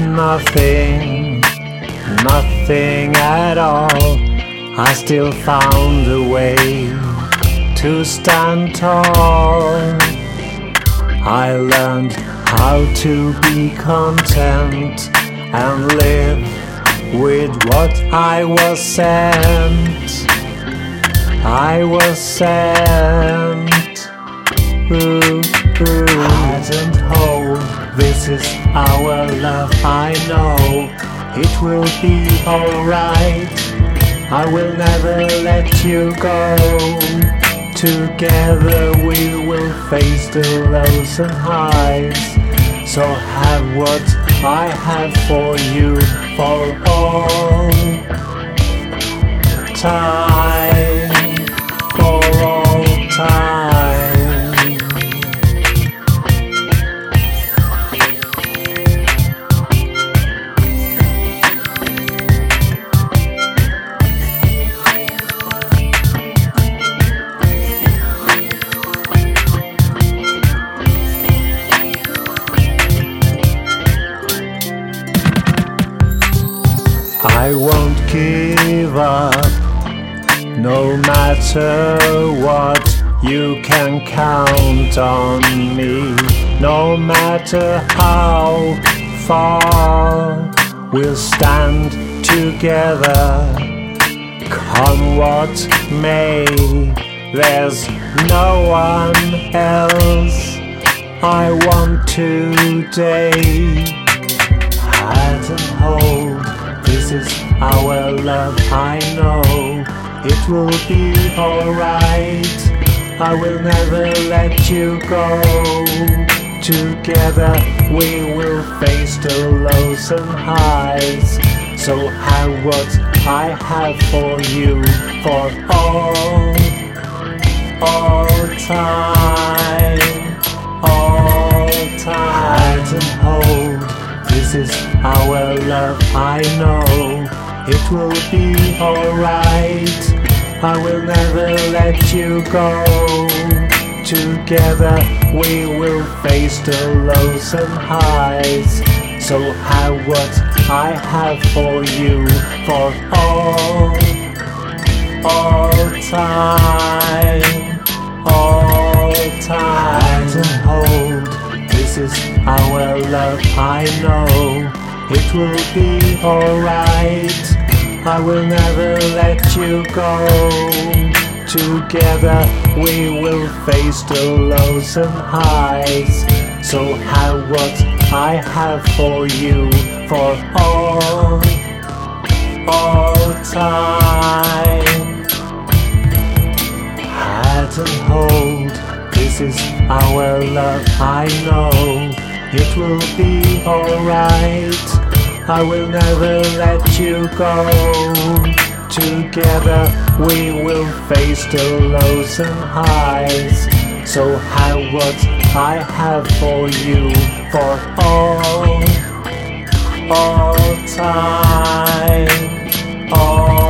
nothing, nothing at all, I still found a way to stand tall. I learned how to be content and live with what I was sent. I was sent. Ooh, ooh. This is our love. I know it will be alright. I will never let you go. Together we will face the lows and highs. So have what I have for you for all time. I won't give up no matter what. You can count on me no matter how far. We'll stand together, come what may. There's no one else I want today. Is our love. I know it will be alright. I will never let you go. Together we will face the lows and highs. So have what I have for you for all, all time, all time. Hand and hold, this is our love. I know it will be alright. I will never let you go. Together we will face the lows and highs. So have what I have for you for all, all time, all time. And hold, this is our love. I know it will be alright. I will never let you go. Together we will face the lows and highs. So have what I have for you for all, all time. Hand and hold, this is our love. I know it will be alright. I will never let you go. Together we will face the lows and highs. So how what I have for you for all, all time, all.